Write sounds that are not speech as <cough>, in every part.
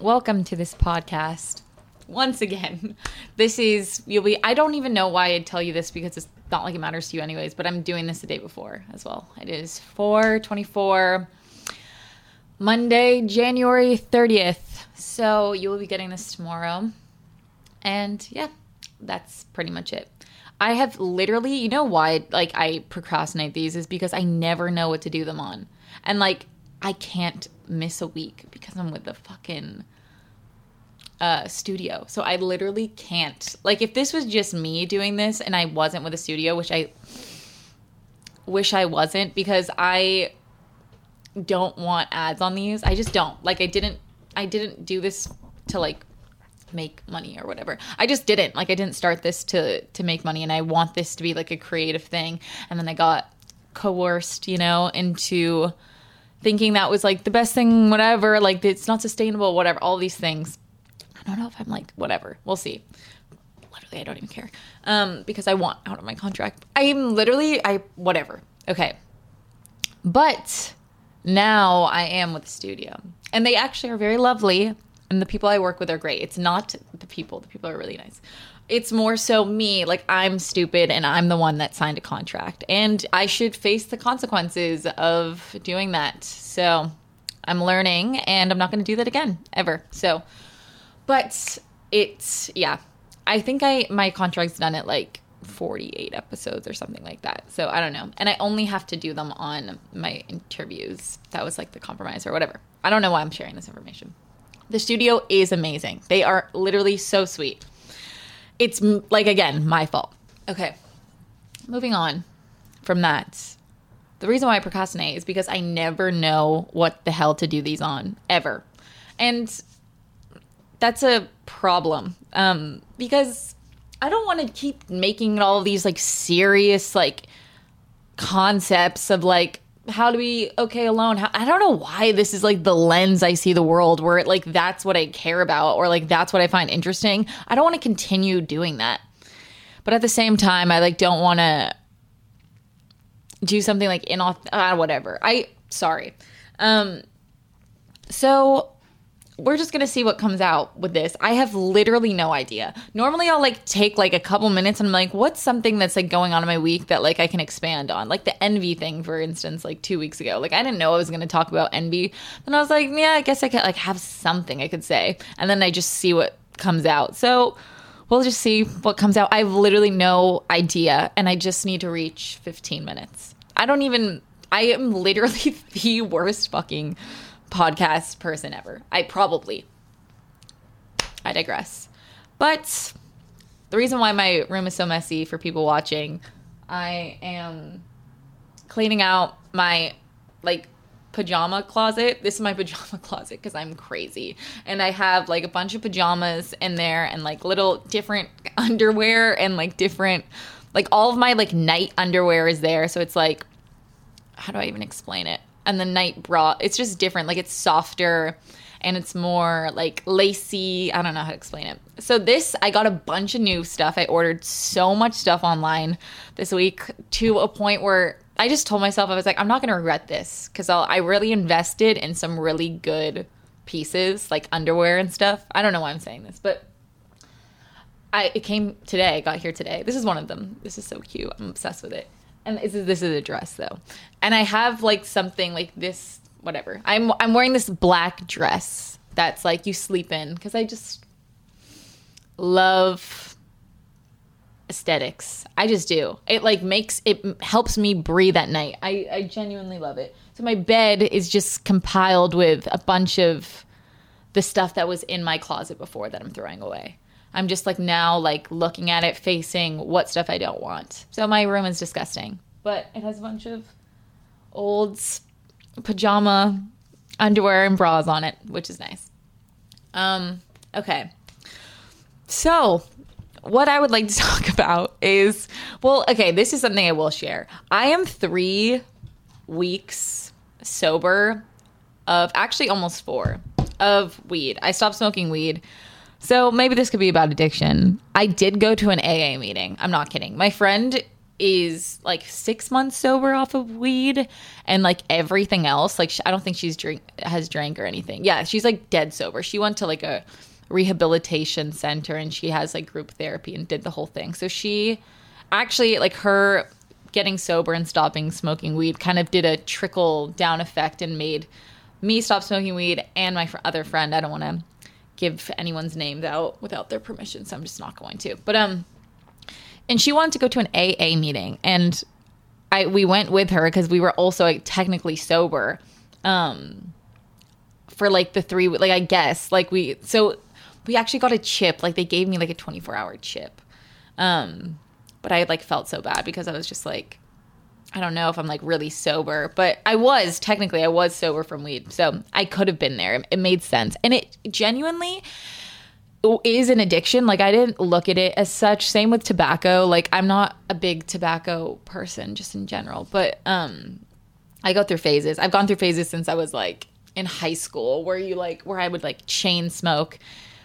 welcome to this podcast. Once again, <laughs> this is you'll be. I don't even know why I'd tell you this because it's not like it matters to you anyways. But I'm doing this the day before as well. It is 424, Monday, January 30th. So you will be getting this tomorrow, and yeah, that's pretty much it. I have literally, you know why like I procrastinate these is because I never know what to do them on. And like I can't miss a week because I'm with the fucking uh, studio. So I literally can't. Like, if this was just me doing this and I wasn't with a studio, which I wish I wasn't because I don't want ads on these. I just don't. Like, I didn't. I didn't do this to like make money or whatever. I just didn't. Like I didn't start this to to make money and I want this to be like a creative thing. And then I got coerced, you know, into thinking that was like the best thing whatever, like it's not sustainable, whatever, all these things. I don't know if I'm like whatever. We'll see. Literally, I don't even care. Um because I want out of my contract. I'm literally I whatever. Okay. But now I am with the studio. And they actually are very lovely and the people I work with are great. It's not the people, the people are really nice. It's more so me, like I'm stupid and I'm the one that signed a contract and I should face the consequences of doing that. So I'm learning and I'm not going to do that again ever. So, but it's, yeah, I think I, my contract's done at like 48 episodes or something like that. So I don't know. And I only have to do them on my interviews. That was like the compromise or whatever. I don't know why I'm sharing this information. The studio is amazing. They are literally so sweet. It's like, again, my fault. Okay. Moving on from that. The reason why I procrastinate is because I never know what the hell to do these on, ever. And that's a problem um, because I don't want to keep making all these like serious, like, concepts of like how to be okay alone. How, I don't know why this is like the lens I see the world where it like that's what I care about or like that's what I find interesting. I don't want to continue doing that. But at the same time, I like don't want to do something like in uh, whatever. I sorry. Um so we're just gonna see what comes out with this. I have literally no idea. Normally, I'll like take like a couple minutes and I'm like, what's something that's like going on in my week that like I can expand on? Like the envy thing, for instance, like two weeks ago. Like I didn't know I was gonna talk about envy, and I was like, yeah, I guess I could like have something I could say, and then I just see what comes out. So we'll just see what comes out. I have literally no idea, and I just need to reach 15 minutes. I don't even. I am literally <laughs> the worst fucking podcast person ever. I probably. I digress. But the reason why my room is so messy for people watching, I am cleaning out my like pajama closet. This is my <laughs> pajama closet because I'm crazy. And I have like a bunch of pajamas in there and like little different <laughs> underwear and like different like all of my like night underwear is there. So it's like how do I even explain it? And the night bra it's just different like it's softer and it's more like lacy i don't know how to explain it so this i got a bunch of new stuff i ordered so much stuff online this week to a point where i just told myself i was like i'm not to regret this because i really invested in some really good pieces like underwear and stuff i don't know why i'm saying this but I, it came today. I got here today. This is one of them. This is so cute. I'm obsessed with it and this is this is a dress though, and I have like something like this. Whatever. I'm I'm wearing this black dress that's like you sleep in because I just love aesthetics. I just do. It like makes it helps me breathe at night. I I genuinely love it. So my bed is just compiled with a bunch of the stuff that was in my closet before that I'm throwing away. I'm just like now like looking at it facing what stuff I don't want. So my room is disgusting, but it has a bunch of old pajama underwear and bras on it, which is nice. Um okay. So, what I would like to <laughs> talk about is well, okay, this is something I will share. I am 3 weeks sober of actually almost 4 of weed. I stopped smoking weed so maybe this could be about addiction. I did go to an AA meeting. I'm not kidding. My friend is like six months sober off of weed and like everything else like i don't think she's drink has drank or anything yeah she's like dead sober she went to like a rehabilitation center and she has like group therapy and did the whole thing so she actually like her getting sober and stopping smoking weed kind of did a trickle down effect and made me stop smoking weed and my fr- other friend i don't want to give anyone's names out without their permission so i'm just not going to but um and she wanted to go to an AA meeting, and I we went with her because we were also like, technically sober, um, for like the three like I guess like we so we actually got a chip like they gave me like a twenty four hour chip, um, but I like felt so bad because I was just like. I don't know if I'm like really sober, but I was technically I was sober from weed. So I could have been there. It made sense. And it genuinely is an addiction. Like I didn't look at it as such. Same with tobacco. Like I'm not a big tobacco person just in general, but um I go through phases. I've gone through phases since I was like in high school where you like where I would like chain smoke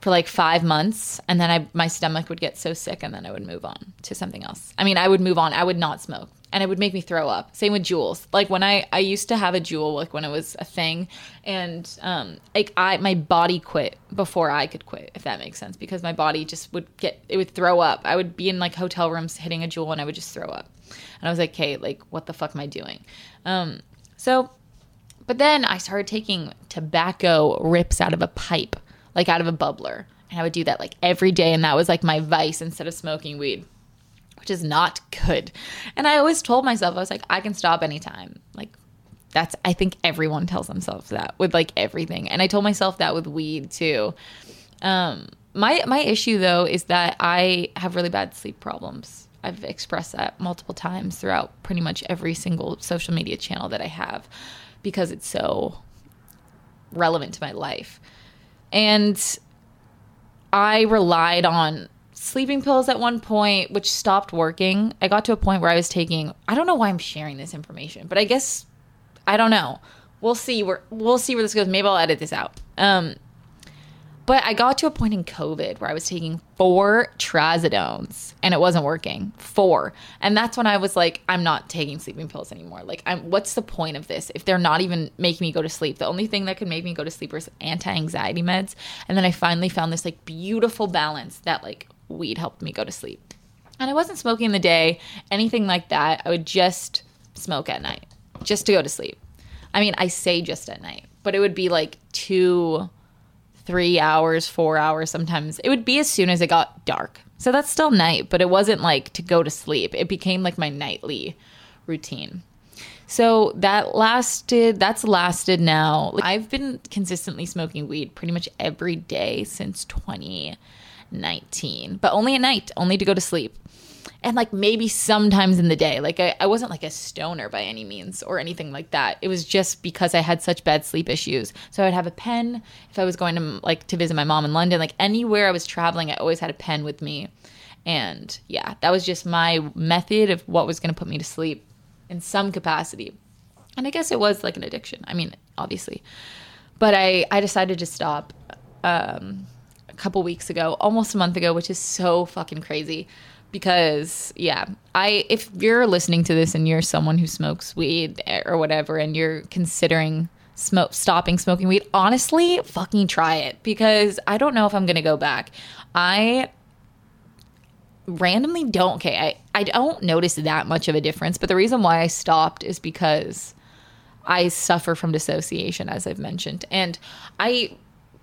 for like 5 months and then I my stomach would get so sick and then I would move on to something else. I mean, I would move on. I would not smoke and it would make me throw up. Same with JUULs. Like when I I used to have a JUUL, like when it was a thing, and um like I my body quit before I could quit if that makes sense because my body just would get it would throw up. I would be in like hotel rooms hitting a JUUL, and I would just throw up, and I was like, hey, like what the fuck am I doing? Um, so, but then I started taking tobacco rips out of a pipe, like out of a bubbler, and I would do that like every day, and that was like my vice instead of smoking weed is not good. And I always told myself, I was like, I can stop anytime. Like, that's, I think everyone tells themselves that with like everything. And I told myself that with weed too. Um, my, my issue though is that I have really bad sleep problems. I've expressed that multiple times throughout pretty much every single social media channel that I have because it's so relevant to my life. And I relied on sleeping pills at one point, which stopped working. I got to a point where I was taking. I don't know why I'm sharing this information, but I guess I don't know. We'll see where we'll see where this goes. Maybe I'll edit this out. Um, but I got to a point in COVID where I was taking four trazodones and it wasn't working. Four, and that's when I was like, I'm not taking sleeping pills anymore. Like, I'm. What's the point of this if they're not even making me go to sleep? The only thing that could make me go to sleep was anti-anxiety meds. And then I finally found this like beautiful balance that like weed helped me go to sleep. And I wasn't smoking in the day, anything like that. I would just smoke at night, just to go to sleep. I mean, I say just at night, but it would be like two, three hours, four hours sometimes. It would be as soon as it got dark. So that's still night, but it wasn't like to go to sleep. It became like my nightly routine. So that lasted, that's lasted now. I've been consistently smoking weed pretty much every day since 20. 19, but only at night, only to go to sleep. And like maybe sometimes in the day. Like I, I wasn't like a stoner by any means or anything like that. It was just because I had such bad sleep issues. So I'd have a pen if I was going to like to visit my mom in London. Like anywhere I was traveling, I always had a pen with me. And yeah, that was just my method of what was going to put me to sleep in some capacity. And I guess it was like an addiction. I mean, obviously. But I, I decided to stop. Um, couple weeks ago, almost a month ago, which is so fucking crazy. Because yeah i if you're listening to this and you're someone who smokes weed or whatever and you're considering smoke stopping smoking weed honestly fucking try it. Because i don't know if i'm gonna go back. I randomly don't okay i i don't notice that much of a difference but the reason why i stopped is because i suffer from dissociation as i've mentioned. And i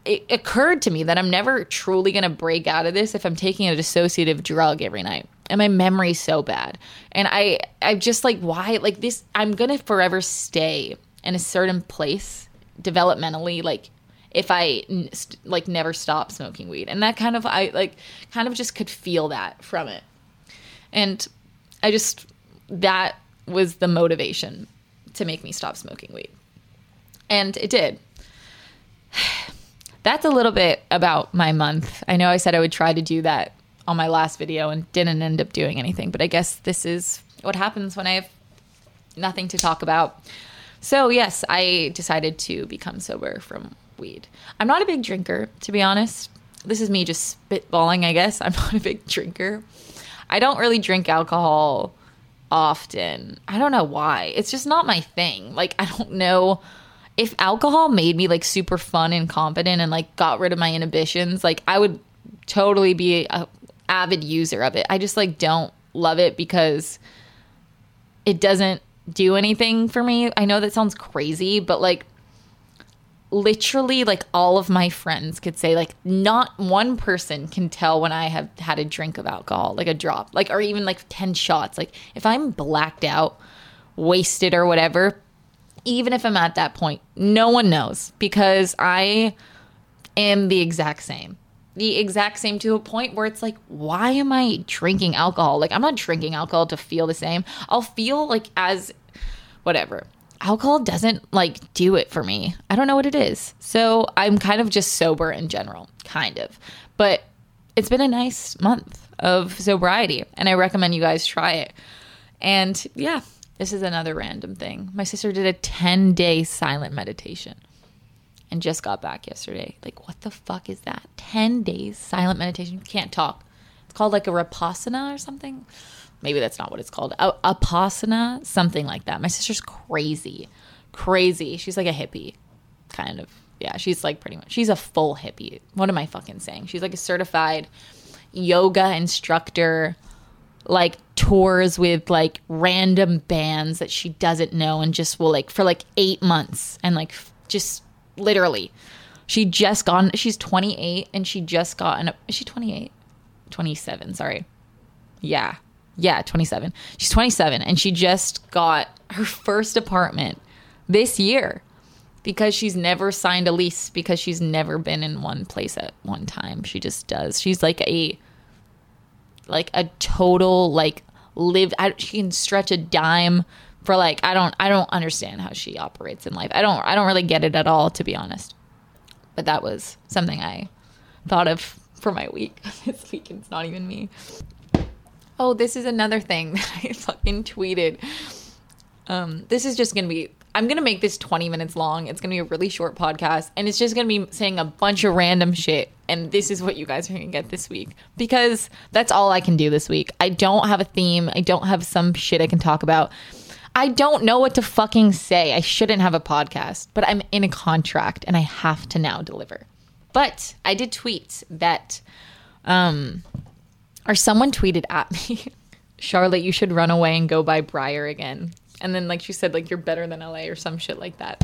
it occurred to me that I'm never truly going to break out of this if I'm taking a dissociative drug every night. And my memory's so bad. And I I'm just like why like this I'm going to forever stay in a certain place developmentally like if I like never stop smoking weed. And that kind of I like kind of just could feel that from it. And I just that was the motivation to make me stop smoking weed. And it did that's a little bit about my month. I know I said I would try to do that on my last video and didn't end up doing anything, but I guess this is what happens when I have nothing to talk about. So, yes, I decided to become sober from weed. I'm not a big drinker, to be honest. This is me just spitballing, I guess. <laughs> I'm not a big drinker. I don't really drink alcohol often. I don't know why. It's just not my thing. Like I don't know if alcohol made me like super fun and confident and like got rid of my inhibitions, like I would totally be a avid user of it. I just like don't love it because it doesn't do anything for me. I know that sounds crazy, but like literally like all of my friends could say like not one person can tell when I have had a drink of alcohol, like a drop, like or even like 10 shots. Like if I'm blacked out, wasted or whatever, even if I'm at that point, no one knows because I am the exact same. The exact same to a point where it's like, why am I drinking alcohol? Like, I'm not drinking alcohol to feel the same. I'll feel like as whatever alcohol doesn't like do it for me. I don't know what it is. So I'm kind of just sober in general, kind of. But it's been a nice month of sobriety, and I recommend you guys try it. And yeah, this is another random thing. My sister did a 10 day silent meditation and just got back yesterday. Like, what the fuck is that? 10 days silent meditation. You can't talk. It's called like a rapasana or something maybe that's not what it's called. A, Apasana, something like that. My sister's crazy, crazy. She's like a hippie, kind of. Yeah, she's like pretty much. She's a full hippie. What am I fucking saying? She's like a certified yoga instructor. Like tours with like random bands that she doesn't know and just will like for like eight months and like just literally she just gone she's 28 and she just got an is she 28 27 sorry yeah yeah, 27. She's 27 and she just got her first apartment this year because she's never signed a lease because she's never been in one place at one time. She just does. She's like a like a total like live I, she can stretch a dime for like I don't I don't understand how she operates in life. I don't I don't really get it at all to be honest. But that was something I thought of for my week. <laughs> this week it's not even me. Oh, this is another thing <laughs> that I fucking tweeted. Um, this is just gonna be. I'm gonna make this 20 minutes long. It's gonna be a really short podcast, and it's just gonna be saying a bunch of random shit. And this is what you guys are gonna get this week because that's all I can do this week. I don't have a theme. I don't have some shit I can talk about. I don't know what to fucking say. I shouldn't have a podcast, but I'm in a contract and I have to now deliver. But I did tweet that um or someone tweeted at me, <laughs> Charlotte, you should run away and go by Briar again. And then like she said, like you're better than LA or some shit like that.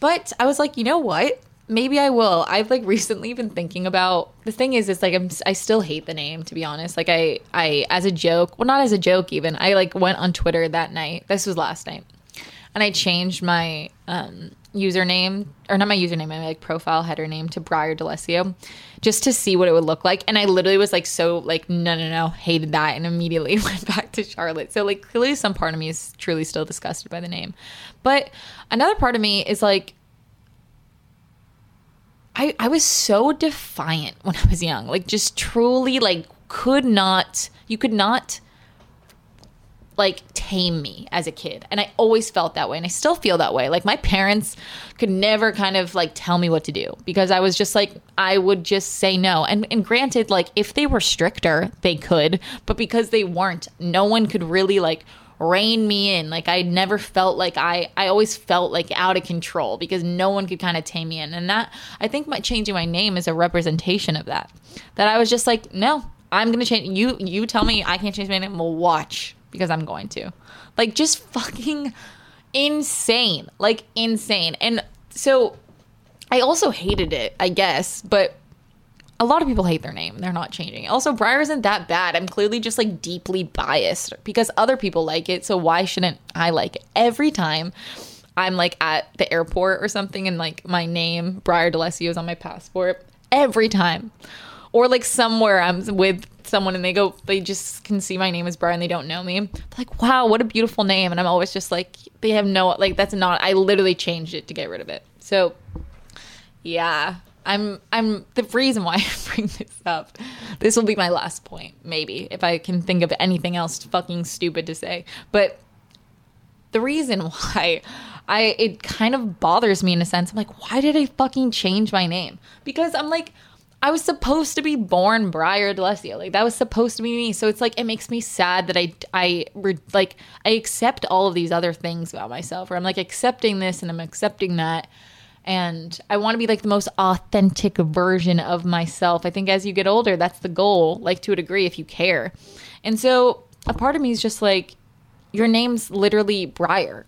But I was like, you know what? Maybe I will. I've like recently been thinking about the thing is it's like I'm I still hate the name to be honest. Like I I as a joke, well not as a joke even. I like went on Twitter that night. This was last night. And I changed my um username or not my username, my like profile header name to Briar D'Alessio just to see what it would look like. And I literally was like so like no no no hated that and immediately <laughs> went back to Charlotte. So like clearly some part of me is truly still disgusted by the name. But another part of me is like I I was so defiant when I was young. Like just truly like could not you could not like tame me as a kid. And I always felt that way. And I still feel that way. Like my parents could never kind of like tell me what to do because I was just like, I would just say no. And, and granted, like if they were stricter, they could. But because they weren't, no one could really like rein me in. Like I never felt like I, I always felt like out of control because no one could kind of tame me in. And that, I think my changing my name is a representation of that. That I was just like, no, I'm to change. You, you tell me I can't change my name. we'll watch because I'm going to. Like just fucking insane. Like insane. And so I also hated it, I guess, but a lot of people hate their name. They're not changing. Also, Briar isn't that bad. I'm clearly just like deeply biased because other people like it. So why shouldn't I like it? Every time I'm like at the airport or something and like my name, Briar D'Alessio, is on my passport, every time. Or like somewhere I'm with someone and they go, they just can see my name as Briar. They don't know me. They're like, wow, what a beautiful name. And I'm always just like, they have no, like, that's not, I literally changed it to get rid of it. So, yeah, I'm, I'm the reason why <laughs> I bring this up. This will be my last point, maybe, if I can think of anything else fucking stupid to say. But the reason <laughs> why I, it kind of bothers me in a sense, I'm like, why did I fucking change my name? Because I'm like, I was supposed to be born Briar D'Alessio. Like that was supposed to be me. So it's like it makes me sad that I I like I accept all of these other things about myself. Or I'm like accepting this and I'm accepting that. And I want to be like the most authentic version of myself. I think as you get older, that's the goal, like to a degree, if you care. And so a part of me is just like, your name's literally Briar.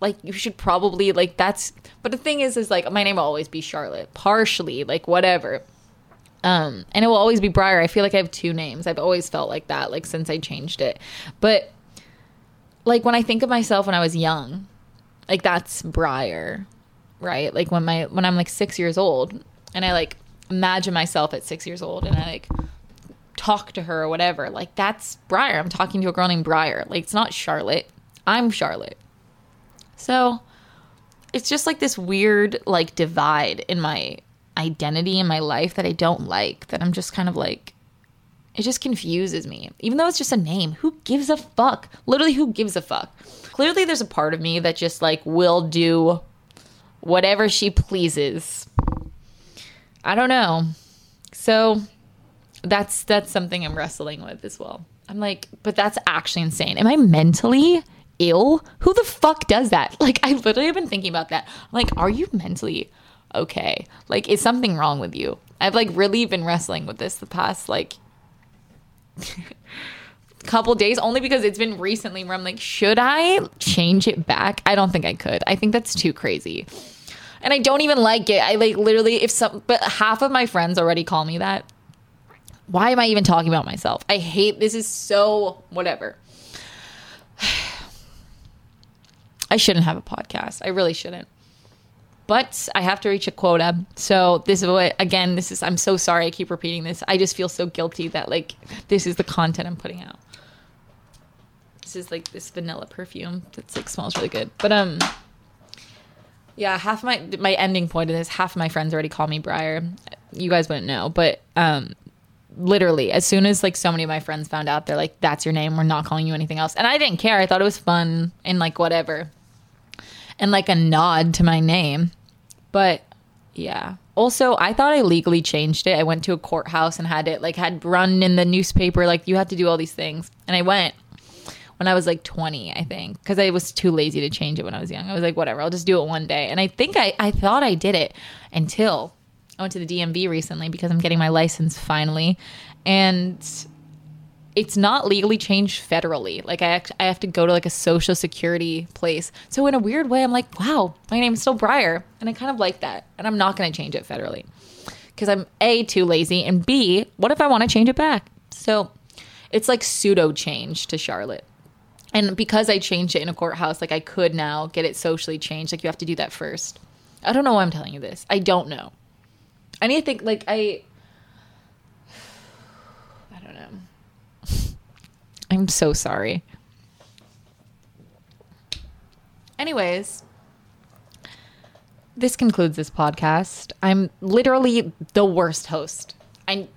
Like you should probably like that's. But the thing is, is like my name will always be Charlotte, partially, like whatever um, and it will always be Briar. I feel like I have two names. I've always felt like that, like since I changed it. But like when I think of myself when I was young, like that's Briar, right? Like when my when I'm like six years old, and I like imagine myself at six years old, and I like talk to her or whatever. Like that's Briar. I'm talking to a girl named Briar. Like it's not Charlotte. I'm Charlotte. So it's just like this weird like divide in my identity in my life that I don't like, that I'm just kind of like, it just confuses me. Even though it's just a name, who gives a fuck? Literally, who gives a fuck? Clearly, there's a part of me that just like will do whatever she pleases. I don't know. So that's that's something I'm wrestling with as well. I'm like, but that's actually insane. Am I mentally ill? Who the fuck does that? <laughs> Like I literally have been thinking about that. Like, are you mentally okay. Like, is something wrong with you? I've like really been wrestling with this the past like <laughs> couple days only because it's been recently where I'm like, should I change it back? I don't think I could. I think that's too crazy. And I don't even like it. I like literally if some but half of my friends already call me that. Why am I even talking about myself? I hate this is so whatever. <sighs> I shouldn't have a podcast. I really shouldn't but I have to reach a quota. So this is what again, this is I'm so sorry I keep repeating this. I just feel so guilty that like this is the content I'm putting out. This is like this vanilla perfume that's like smells really good. But um yeah, half my my ending point of this, half of my friends already call me Briar. You guys wouldn't know, but um literally as soon as like so many of my friends found out they're like that's your name we're not calling you anything else and i didn't care i thought it was fun and like whatever and like a nod to my name. But yeah. Also, I thought I legally changed it. I went to a courthouse and had it like had run in the newspaper like you have to do all these things. And I went when I was like 20, I think, because I was too lazy to change it when I was young. I was like, whatever, I'll just do it one day. And I think I, I thought I did it until I went to the DMV recently because I'm getting my license finally. And it's not legally changed federally. Like I, I have to go to like a social security place. So in a weird way, I'm like, wow, my name's still Briar, and I kind of like that. And I'm not going to change it federally because I'm a too lazy, and b what if I want to change it back? So it's like pseudo change to Charlotte. And because I changed it in a courthouse, like I could now get it socially changed. Like you have to do that first. I don't know why I'm telling you this. I don't know. I need to think like I <sighs> I don't know. <sighs> I'm so sorry. Anyways, this concludes this podcast. I'm literally the worst host. I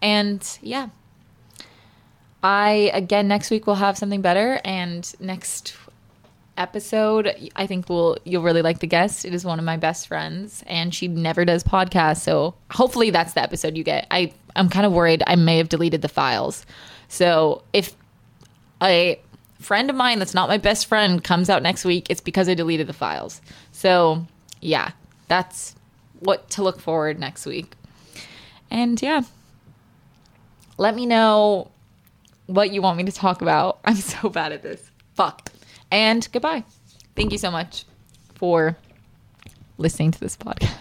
and yeah. I again next week we'll have something better and next episode I think will you'll really like the guest. It is one of my best friends and she never does podcasts, so hopefully that's the episode you get. I I'm kind of worried I may have deleted the files. So if a friend of mine that's not my best friend comes out next week, it's because I deleted the files. So yeah, that's what to look forward next week. And yeah, let me know what you want me to talk about. <laughs> I'm so bad at this. Fuck. And goodbye. Thank you so much for listening to this podcast.